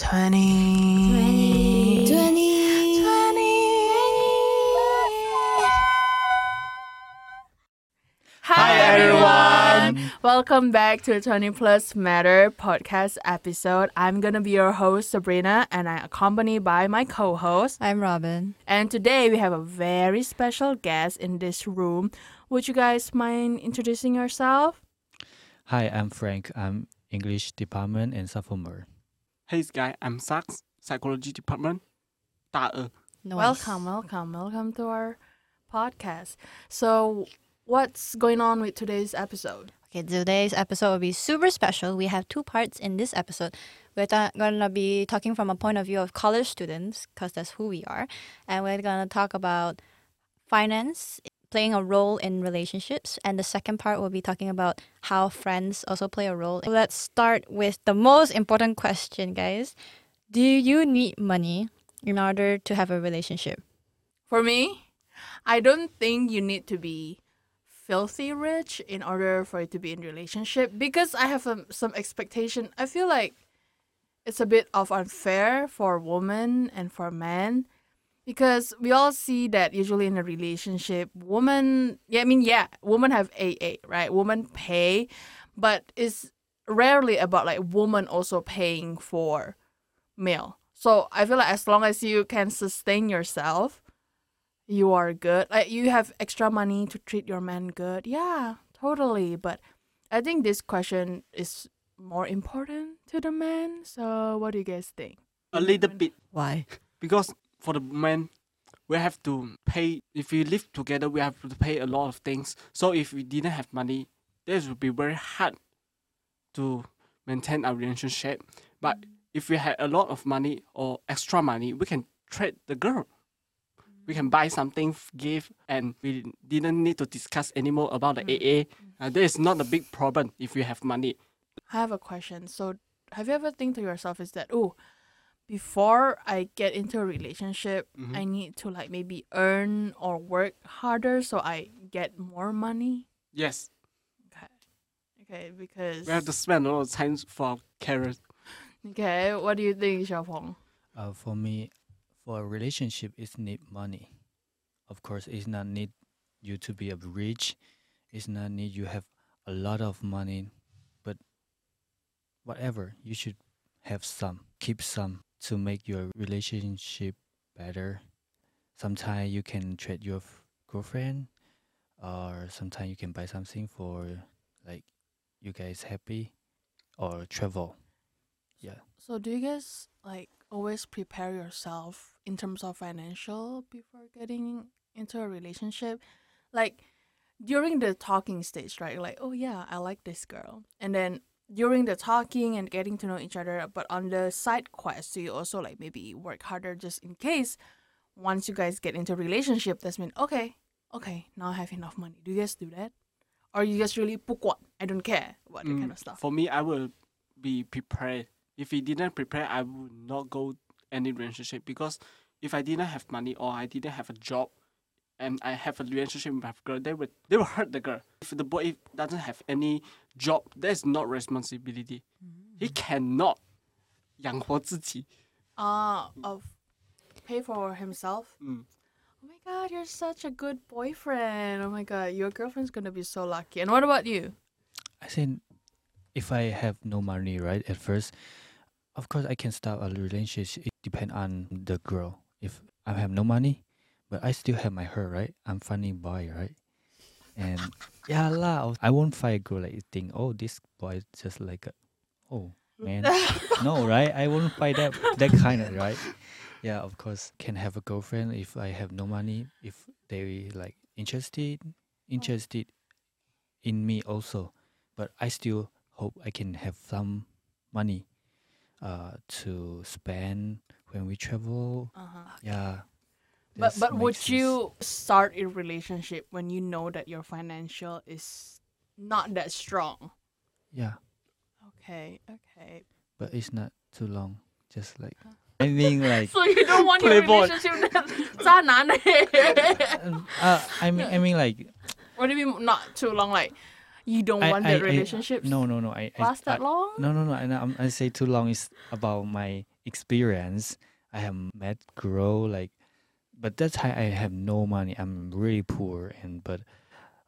20. 20. 20. Hi, everyone. Welcome back to 20 Plus Matter podcast episode. I'm gonna be your host Sabrina, and I'm accompanied by my co-host. I'm Robyn. And today we have a very special guest in this room. Would you guys mind introducing yourself? Hi, I'm Frank. I'm English department and sophomore. Hey guys, I'm Sax, psychology department. 大二 Noise. Welcome, welcome, welcome to our podcast. So, what's going on with today's episode? Okay, today's episode will be super special. We have two parts in this episode. We're ta- gonna be talking from a point of view of college students, because that's who we are, and we're gonna talk about finance playing a role in relationships. And the second part will be talking about how friends also play a role. Let's start with the most important question, guys. Do you need money in order to have a relationship? For me, I don't think you need to be filthy rich in order for it to be in relationship because I have um, some expectation. I feel like it's a bit of unfair for women and for men because we all see that usually in a relationship, woman, yeah, I mean, yeah, women have AA, right? Women pay, but it's rarely about like woman also paying for male. So I feel like as long as you can sustain yourself, you are good. Like you have extra money to treat your man good. Yeah, totally. But I think this question is more important to the man. So what do you guys think? a little bit Why? because for the men we have to pay if we live together we have to pay a lot of things. So if we didn't have money this would be very hard to maintain our relationship. But if we had a lot of money or extra money we can trade the girl. We can buy something give and we didn't need to discuss anymore about the aa uh, there is not a big problem if we have money. I have a question. So have you ever think to yourself is that oh before I get into a relationship, Mhm. I need to like maybe earn or work harder so I get more money? yes Okay. Okay, because we have to spend a lot of time for our careers Okay, what do you think, Xiaopeng? Uh, for me, for a relationship, it's need money. Of course, it's not need you to be a rich. It's not need you have a lot of money, but whatever you should have some. Keep some to make your relationship better. Sometimes you can treat your f- girlfriend, or sometimes you can buy something for like you guys happy, or travel. Yeah. So do you guys like always prepare yourself in terms of financial before getting into a relationship? Like during the talking stage, right? Like, oh yeah, I like this girl. And then during the talking and getting to know each other, but on the side quest, do you also like maybe work harder just in case once you guys get into a relationship, that's mean okay, okay, now I have enough money. Do you guys do that? Or you just really 不管, I don't care about that kind Mm, of stuff. For me, I will be prepared. If we didn't prepare, I would not go any relationship because if I didn't have money or I didn't have a job and I have a relationship with my girl, they would they will hurt the girl. If the boy doesn't have any job, that's not responsibility. He cannot 养活自己. uh of pay for himself. Mm. Oh my god, you're such a good boyfriend. Oh my god, your girlfriend's gonna be so lucky. And what about you? I think if I have no money, right, at first, of course I can start a relationship. It depend on the girl. If I have no money, but I still have my her, right? I'm funny boy, right? And yeah lah, I won't fight a girl like think, oh, this boy is just like a, oh man, no, right? I won't fight that that kind of right. Yeah, of course, can have a girlfriend if I have no money. If they like interested, interested in me also but I still hope I can have some money uh, to spend when we travel. Uh-huh. Yeah. But but would sense. you start a relationship when you know that your financial is not that strong? Yeah, Okay, okay. but it's not too long. Just like I mean, like So you don't want your Playboy. relationship 渣男 um, uh, I mean, I mean, like What do you mean not too long? Like you don't I, want I, the I- relationship no, no, no. I, I last I, that long? No, no, no. I, I'm- I say too long is about my experience, I have met girl like, but that time I have no money. I'm really poor, and but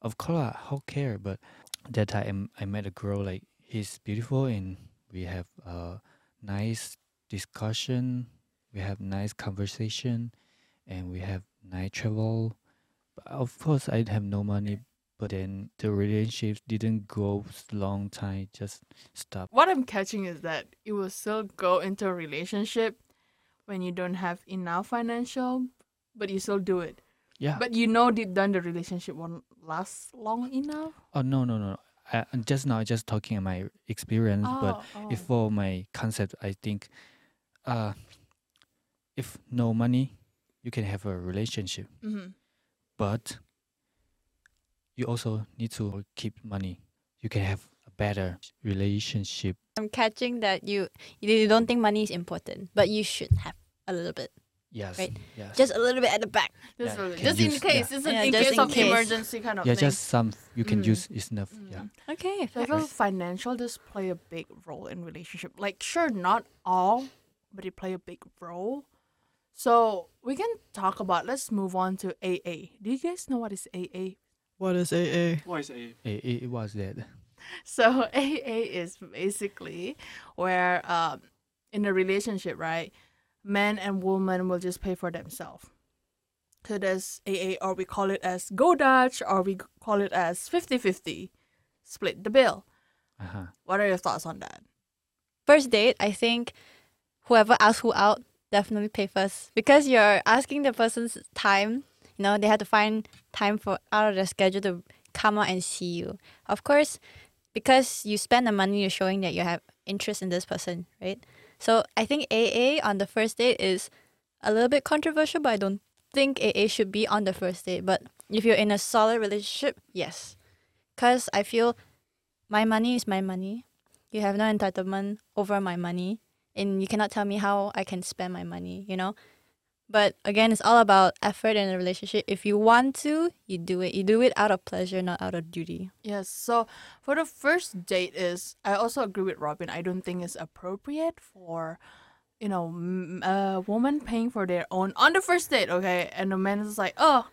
of course, how care? But that time I met a girl like he's beautiful, and we have a nice discussion. We have nice conversation, and we have nice travel. But of course, I have no money. But then the relationship didn't go long time. Just stop. What I'm catching is that you will still go into a relationship when you don't have enough financial, but you still do it. Yeah. But you know deep down the relationship won't last long enough. Oh no no no! I, I'm just now just talking my experience, but oh. if for my concept, I think, uh, if no money, you can have a relationship, hmm but you also need to keep money. You can have a better relationship. I'm catching that you you don't think money is important, but you should have a little bit, Yes. Right. Yes. just a little bit at the back. just, Yeah, really- can just in use- case, yeah. it's an Yeah, in just case in of case. emergency kind of yeah, thing. just some you can Mm. use is enough. Yeah. Mm. Okay. So I feel financial does play a big role in relationship. Like sure, not all, but it play a big role. So we can talk about. Let's move on to AA. Do you guys know what is AA? What is AA? What is a It, it, it was that. So AA is basically where um, in a relationship, right, man and woman will just pay for themselves. So there's AA, or we call it as go Dutch, or we call it as 50-50, split the bill. Uh huh. What are your thoughts on that? First date, I think whoever asks who out definitely pay first because you're asking the person's time. You know, they have to find time for out of their schedule to come out and see you. Of course, because you spend the money, you're showing that you have interest in this person, right? So I think AA on the first date is a little bit controversial, but I don't think AA should be on the first date. But if you're in a solid relationship, yes. Because I feel my money is my money. You have no entitlement over my money. And you cannot tell me how I can spend my money, you know? But again, it's all about effort in a relationship. If you want to, you do it. You do it out of pleasure, not out of duty. Yes. So for the first date is I also agree with Robyn. I don't think it's appropriate for you know a woman paying for their own on the first date. Okay, and the man is like, oh,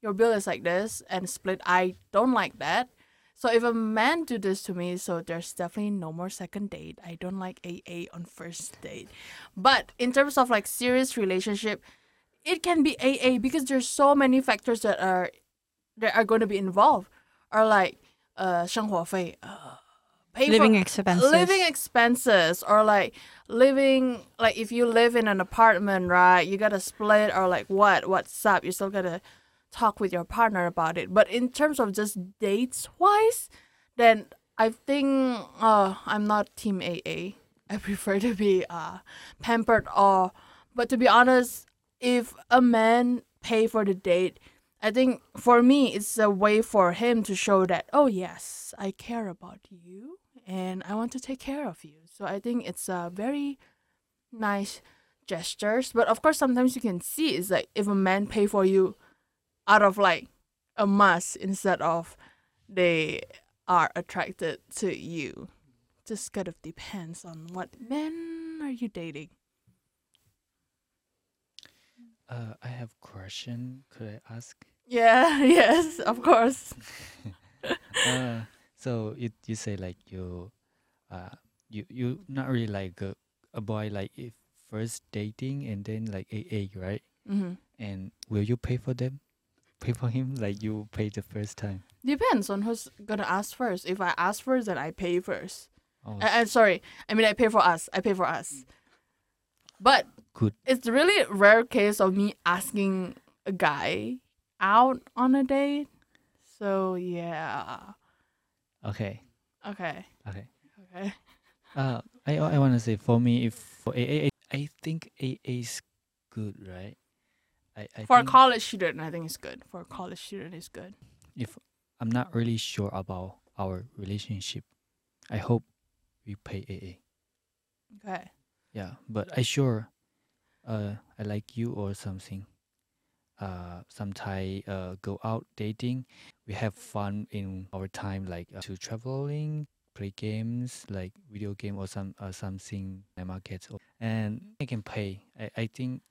your bill is like this and split. I don't like that. So if a man do this to me, so there's definitely no more second date. I don't like AA on first date. But in terms of like serious relationship, it can be AA because there's so many factors that are that are going to be involved. Or like uh 生活费, uh, pay Living for expenses. living expenses or like living like if you live in an apartment right you gotta split or like what what's up you still gotta talk with your partner about it but in terms of just dates wise then i think uh i'm not team aa i prefer to be uh pampered or but to be honest if a man pay for the date I think for me, it's a way for him to show that, oh, yes, I care about you and I want to take care of you. So I think it's a very nice gestures. But of course, sometimes you can see it's like if a man pay for you out of like a must instead of they are attracted to you. Just kind of depends on what men are you dating. Uh, I have question. Could I ask? Yeah, yes, of course. uh, so you you say like you, uh, you you not really like a, a boy like if first dating and then like AA right? hmm And will you pay for them? Pay for him like you pay the first time? Depends on who's gonna ask first. If I ask first, then I pay first. Oh, I, I'm sorry. I mean, I pay for us. I pay for us. But Good. it's really rare case of me asking a guy out on a date. So yeah. okay, Okay. okay. Okay. Uh, I I want to say for me, if for AA, I think AA is good, right? I, I For a college student, I think it's good. For a college student, it's good. if I'm not really sure about our relationship, I hope we pay AA. Okay. Yeah, but I sure, uh, I like you or something. Uh, sometime uh, go out dating. We have fun in our time, like uh, to traveling. play games like video game or some or something in the market or, and I can pay. I, I think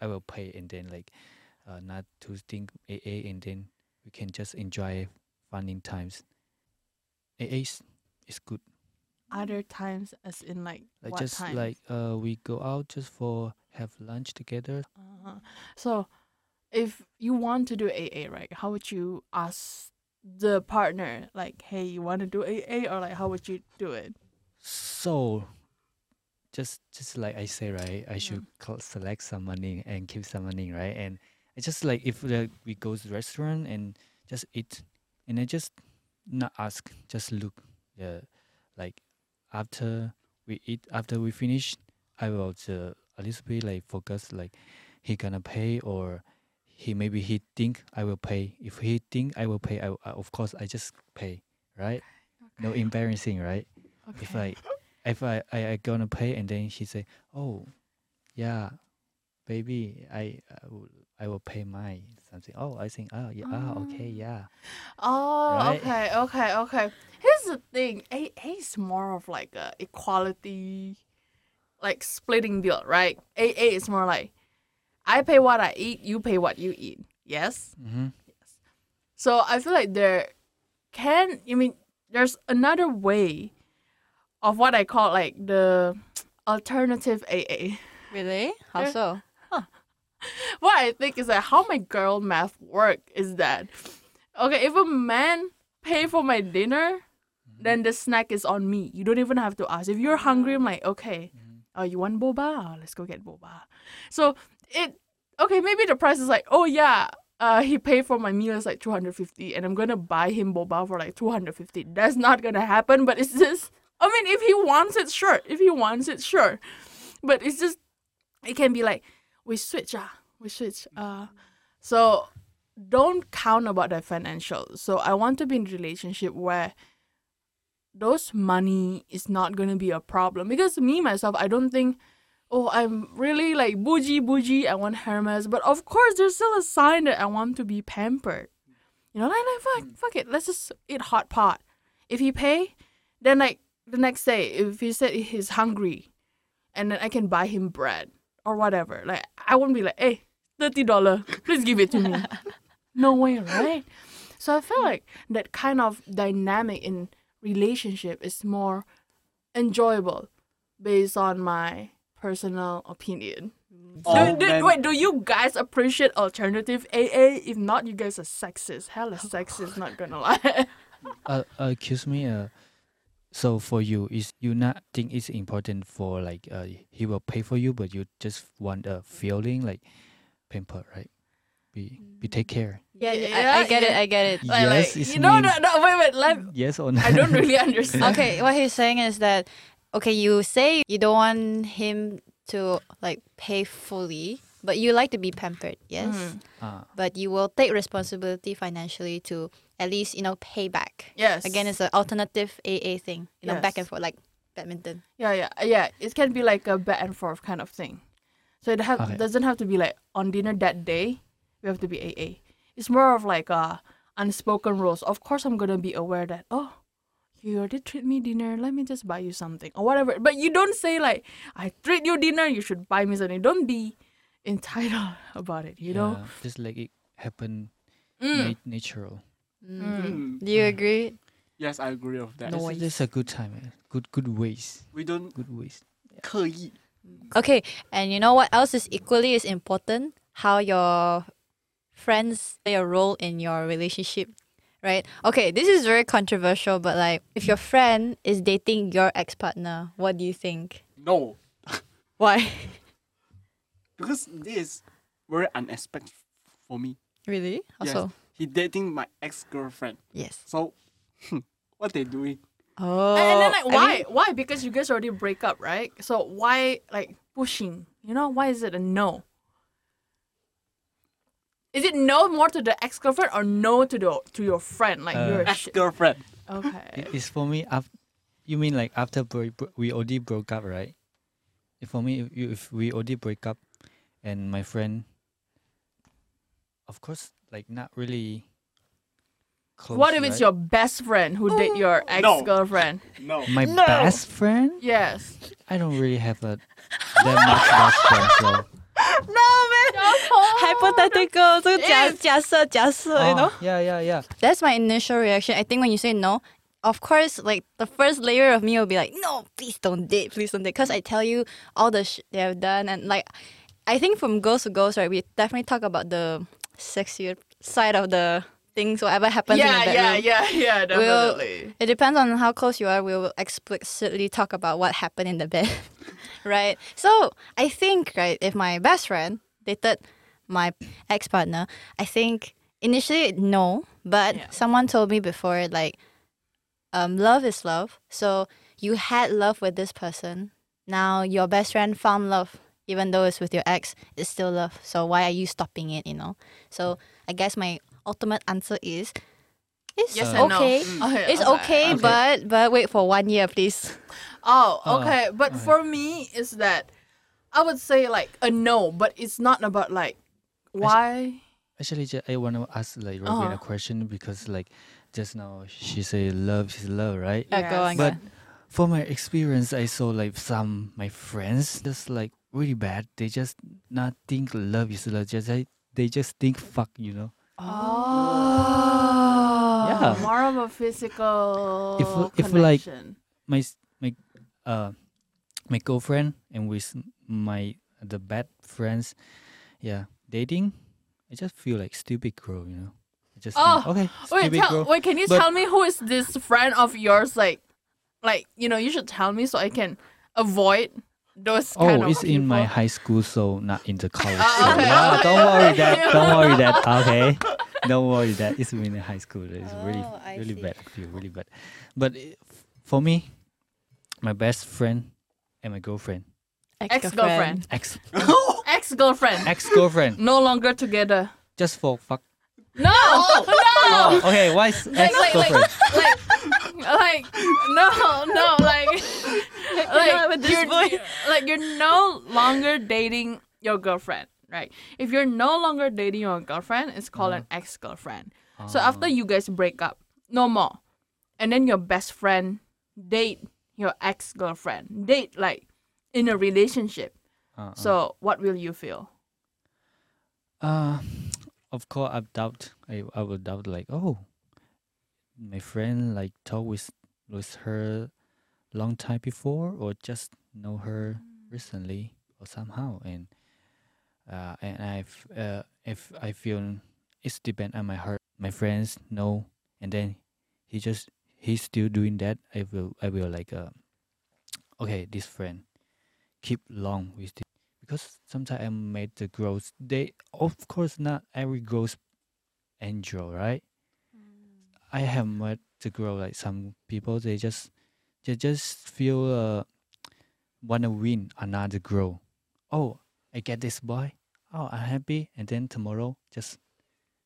I will pay and then like uh, not to think AA and then we can just enjoy fun in times. AA is, is good. Other times, as in like, Like what just times? like uh we go out just for have lunch together. Uh-huh. So, if you want to do AA, right? How would you ask the partner, like, "Hey, you want to do AA," or like, how would you do it? So just just like I say right, I should col- select some money and keep some money right, and it's just like if like, we go to restaurant and just eat, and I just not ask, just look, yeah, like after we eat, after we finish, I will uh, a little bit like focus like he gonna pay or he maybe he think I will pay. If he think I will pay, I, I of course I just pay, right? No embarrassing, right? Okay. if I if I, I I gonna pay and then she say, oh, yeah, baby, I I will I will pay my something. Oh, I think oh yeah ah okay yeah. Oh, Right? okay, okay, okay. Here's the thing. AA is more of like a equality, like splitting bill, right? AA is more like, I pay what I eat, you pay what you eat. Yes. Mm-hmm. So I feel like there can. I mean, there's another way of what I call like the alternative AA. Really? How Yeah. so? what I think is that how my girl math work is that okay, if a man pay for my dinner, then the snack is on me. You don't even have to ask. If you're hungry, I'm like, okay, oh, you want boba? Let's go get boba. So it okay, maybe the price is like, oh yeah, uh, he paid for my meal is like 250 and I'm gonna buy him boba for like 250. That's not gonna happen, but it's just I mean if he wants it, sure. If he wants it, sure. But it's just it can be like we switch ah, we switch. Uh so don't count about the financial. So I want to be in a relationship where those money is not gonna be a problem. Because me myself, I don't think oh I'm really like bougie bougie, I want Hermes. But of course there's still a sign that I want to be pampered. You know, like, like fuck mm. fuck it, let's just eat hot pot. If he pay, then like the next day, if he said he's hungry and then I can buy him bread or whatever. Like I won't be like, hey, thirty dollar, please give it to me. no way, right? So I feel like that kind of dynamic in relationship is more enjoyable based on my personal opinion. All Do, do, wait, do you guys appreciate alternative AA? If not, you guys are sexist. Hella sexist, not gonna lie. Uh, uh, excuse me. Uh, so for you, is you not think it's important for like uh he will pay for you, but you just want a feeling like pamper, right? Be be take care. Yeah, Yeah, I, I get it. I get it. Like, yes, like, it's you know, no, no, wait, wait, let, Yes or no? I don't really understand. okay, what he's saying is that okay, you say you don't want him to like pay fully, but you like to be pampered, yes. Mhm. Ah, But you will take responsibility financially to at least you know pay back. Yes. Again, it's an alternative AA thing, you know, back and forth like badminton. Yeah, yeah, yeah. It can be like a back and forth kind of thing. So it have, Okay. doesn't have to be like on dinner that day. We have to be AA. It's more of like uh unspoken rules. Of course, I'm gonna be aware that oh, you already treat me dinner. Let me just buy you something or whatever. But you don't say like I treat you dinner. You should buy me something. Don't be entitled about it. You know. just like it happen Mm. nat- natural. Mm. Do you agree? Yes, I agree with that. This, this is a good time, man. Good good ways. We don't Good ways. 刻意 Okay, and you know what else is equally as important? How your friends play a role in your relationship, right? Okay, this is very controversial, but like if your friend is dating your ex partner, what do you think? No, Why? because this is very unexpected for me. really? Yes. Also, He dating my ex girlfriend. yes. So, hmm, what they doing? Oh, and then like I why? mean- why? Because you guys already break up, right? So why like pushing? You know, why is it a no? Is it no more to the ex girlfriend or no to the to your friend? Like Uh, you're ex girlfriend. Okay. It's for me. Af- you mean like after bro- bro- we already broke up, right? If for me, if, you, if we already break up, and my friend, of course, like not really close. what if it's your best friend who date your ex girlfriend? No. my No. best friend? Yes. I don't really have a that much best friend, so No man. Hypothetical. So 假假设假设 you know. Oh, yeah, yeah, yeah. That's my initial reaction. I think when you say no, of course, like the first layer of me will be like, no, please don't date, please don't date. Because I tell you all the shit they have done. And like, I think from girls to girls, right, we definitely talk about the sexier side of the things, whatever happens in Yeah, the yeah, bedroom. yeah, yeah, We'll- definitely. It depends on how close you are. We will explicitly talk about what happened in the bed, right? So I think, right, if my best friend dated my ex partner, I think initially no, but Yeah. someone told me before, like, um, love is love. So you had love with this person. Now your best friend found love, even though it's with your ex, it's still love. So why are you stopping it? You know. So I guess my ultimate answer is. It's Yes and no. okay. Okay, It's okay, Okay. but but wait for one year, please. Oh, Oh, okay. But okay. for me, is that I would say like a no, but it's not about like why. Actually, I want to ask like Robyn Uh-huh. a question because like just now she said love is love, right? Yeah, go on, But for my experience, I saw like some my friends just like really bad. They just not think love is love. Just like, they just think fuck, you know. Oh, Yeah. more of a physical If- if like- My my uh my girlfriend and with my the bad friends, yeah, dating. I just feel like stupid girl, you know. I just Oh, think, okay, Wait, stupid tell, girl. wait, can you But- tell me who is this friend of yours? Like, like you know, you should tell me so I can avoid those Oh, kind of it's in my high school, so not in the college. Ah, so yeah, don't worry that. okay. Don't worry that. Okay, don't worry that. It's in high school. It's really, Oh, I really see. bad. I feel really bad. But i- f- for me, my best friend and my girlfriend, Ex-girlfriend. ex ex girlfriend, ex girlfriend, no longer together. just for fuck. No, no, oh, Okay, why is like, ex like, like, girlfriend? like, no, no, like, like with this you're, like you're no longer dating your girlfriend, right? If you're no longer dating your girlfriend, it's called an uh-huh. ex girlfriend. So after uh-huh. you guys break up, no more, and then your best friend date your ex girlfriend, date like in a relationship. Uh, uh, So what will you feel? Uh, of course, I doubt. I I will doubt like, oh, my friend like talk with with her long time before, or just know her recently, or somehow, and uh, and I uh, if I feel it's depend on my heart. My friends know, and then he just he's still doing that. I will I will like uh, okay, this friend keep long with this because sometimes I made the girls they of course not every girls angel right? I have met the girl like some people they just they just feel uh wanna win another girl oh I get this boy. Oh I'm happy. And then tomorrow just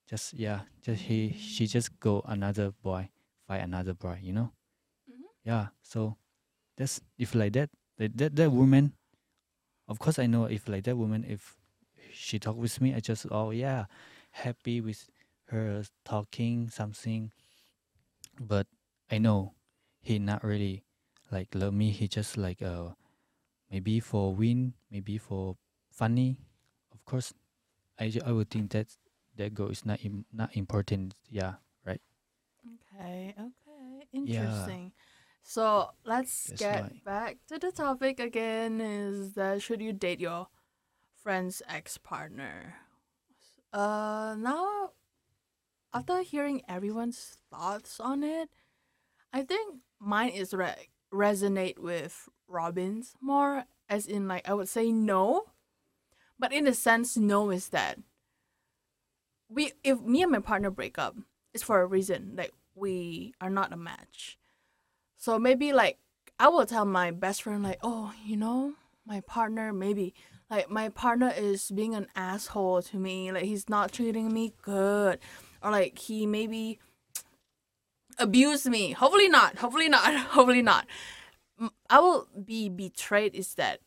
just yeah just he she just go another boy find another boy you know? Mhm. yeah so that's if like that that that, that woman of course I know if like that woman if she talk with me I just oh yeah happy with her talking something. But I know he not really like love me. He just like uh maybe for win maybe for funny. Of course I, I would think that that girl is not Im- not important. Yeah right? Okay, okay, interesting. So let's That's get why. back to the topic again. Is that should you date your friend's ex partner? Uh, now after hearing everyone's thoughts on it, I think mine is re- resonate with Robyn's more, as in like I would say no, but in a sense, no is that we if me and my partner break up, it's for a reason. Like we are not a match. So maybe like I will tell my best friend like, oh, you know, my partner maybe like my partner is being an asshole to me. Like he's not treating me good, or like he maybe abused me. Hopefully not. Hopefully not. Hopefully not. I will be betrayed. Is that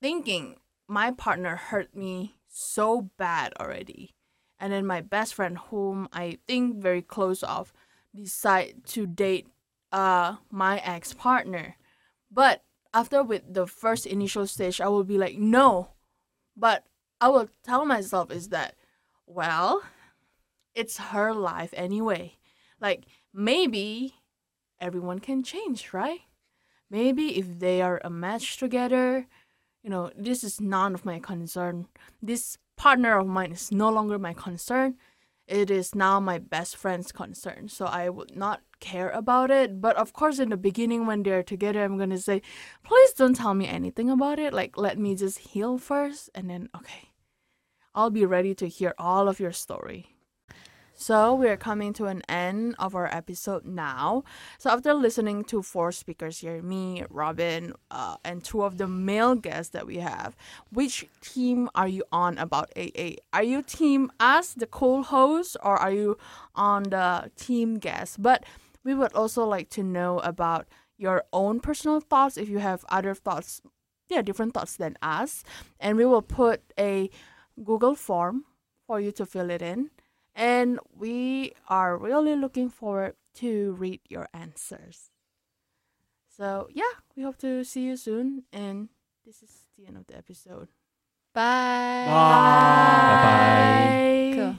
thinking my partner hurt me so bad already and then my best friend, whom I think very close of, decide to date uh my ex partner. But after with the first initial stage, I will be like, no. But I will tell myself is that, well, it's her life anyway. Like maybe everyone can change, right? Maybe if they are a match together, you know, this is none of my concern. This partner of mine is no longer my concern. It is now my best friend's concern. So I would not care about it. But of course, in the beginning, when they're together, I'm to say, please don't tell me anything about it. Like, let me just heal first. And then, okay, I'll be ready to hear all of your story. So we're coming to an end of our episode now. So after listening to four speakers here, me, Robyn, uh, and two of the male guests that we have, which team are you on about AA? Are you team us, the co-host, or are you on the team guest? But we would also like to know about your own personal thoughts if you have other thoughts, yeah, different thoughts than us, and we will put a Google form for you to fill it in and we are really looking forward to read your answers. So, yeah, we hope to see you soon. And this is the end of the episode. Bye. Bye.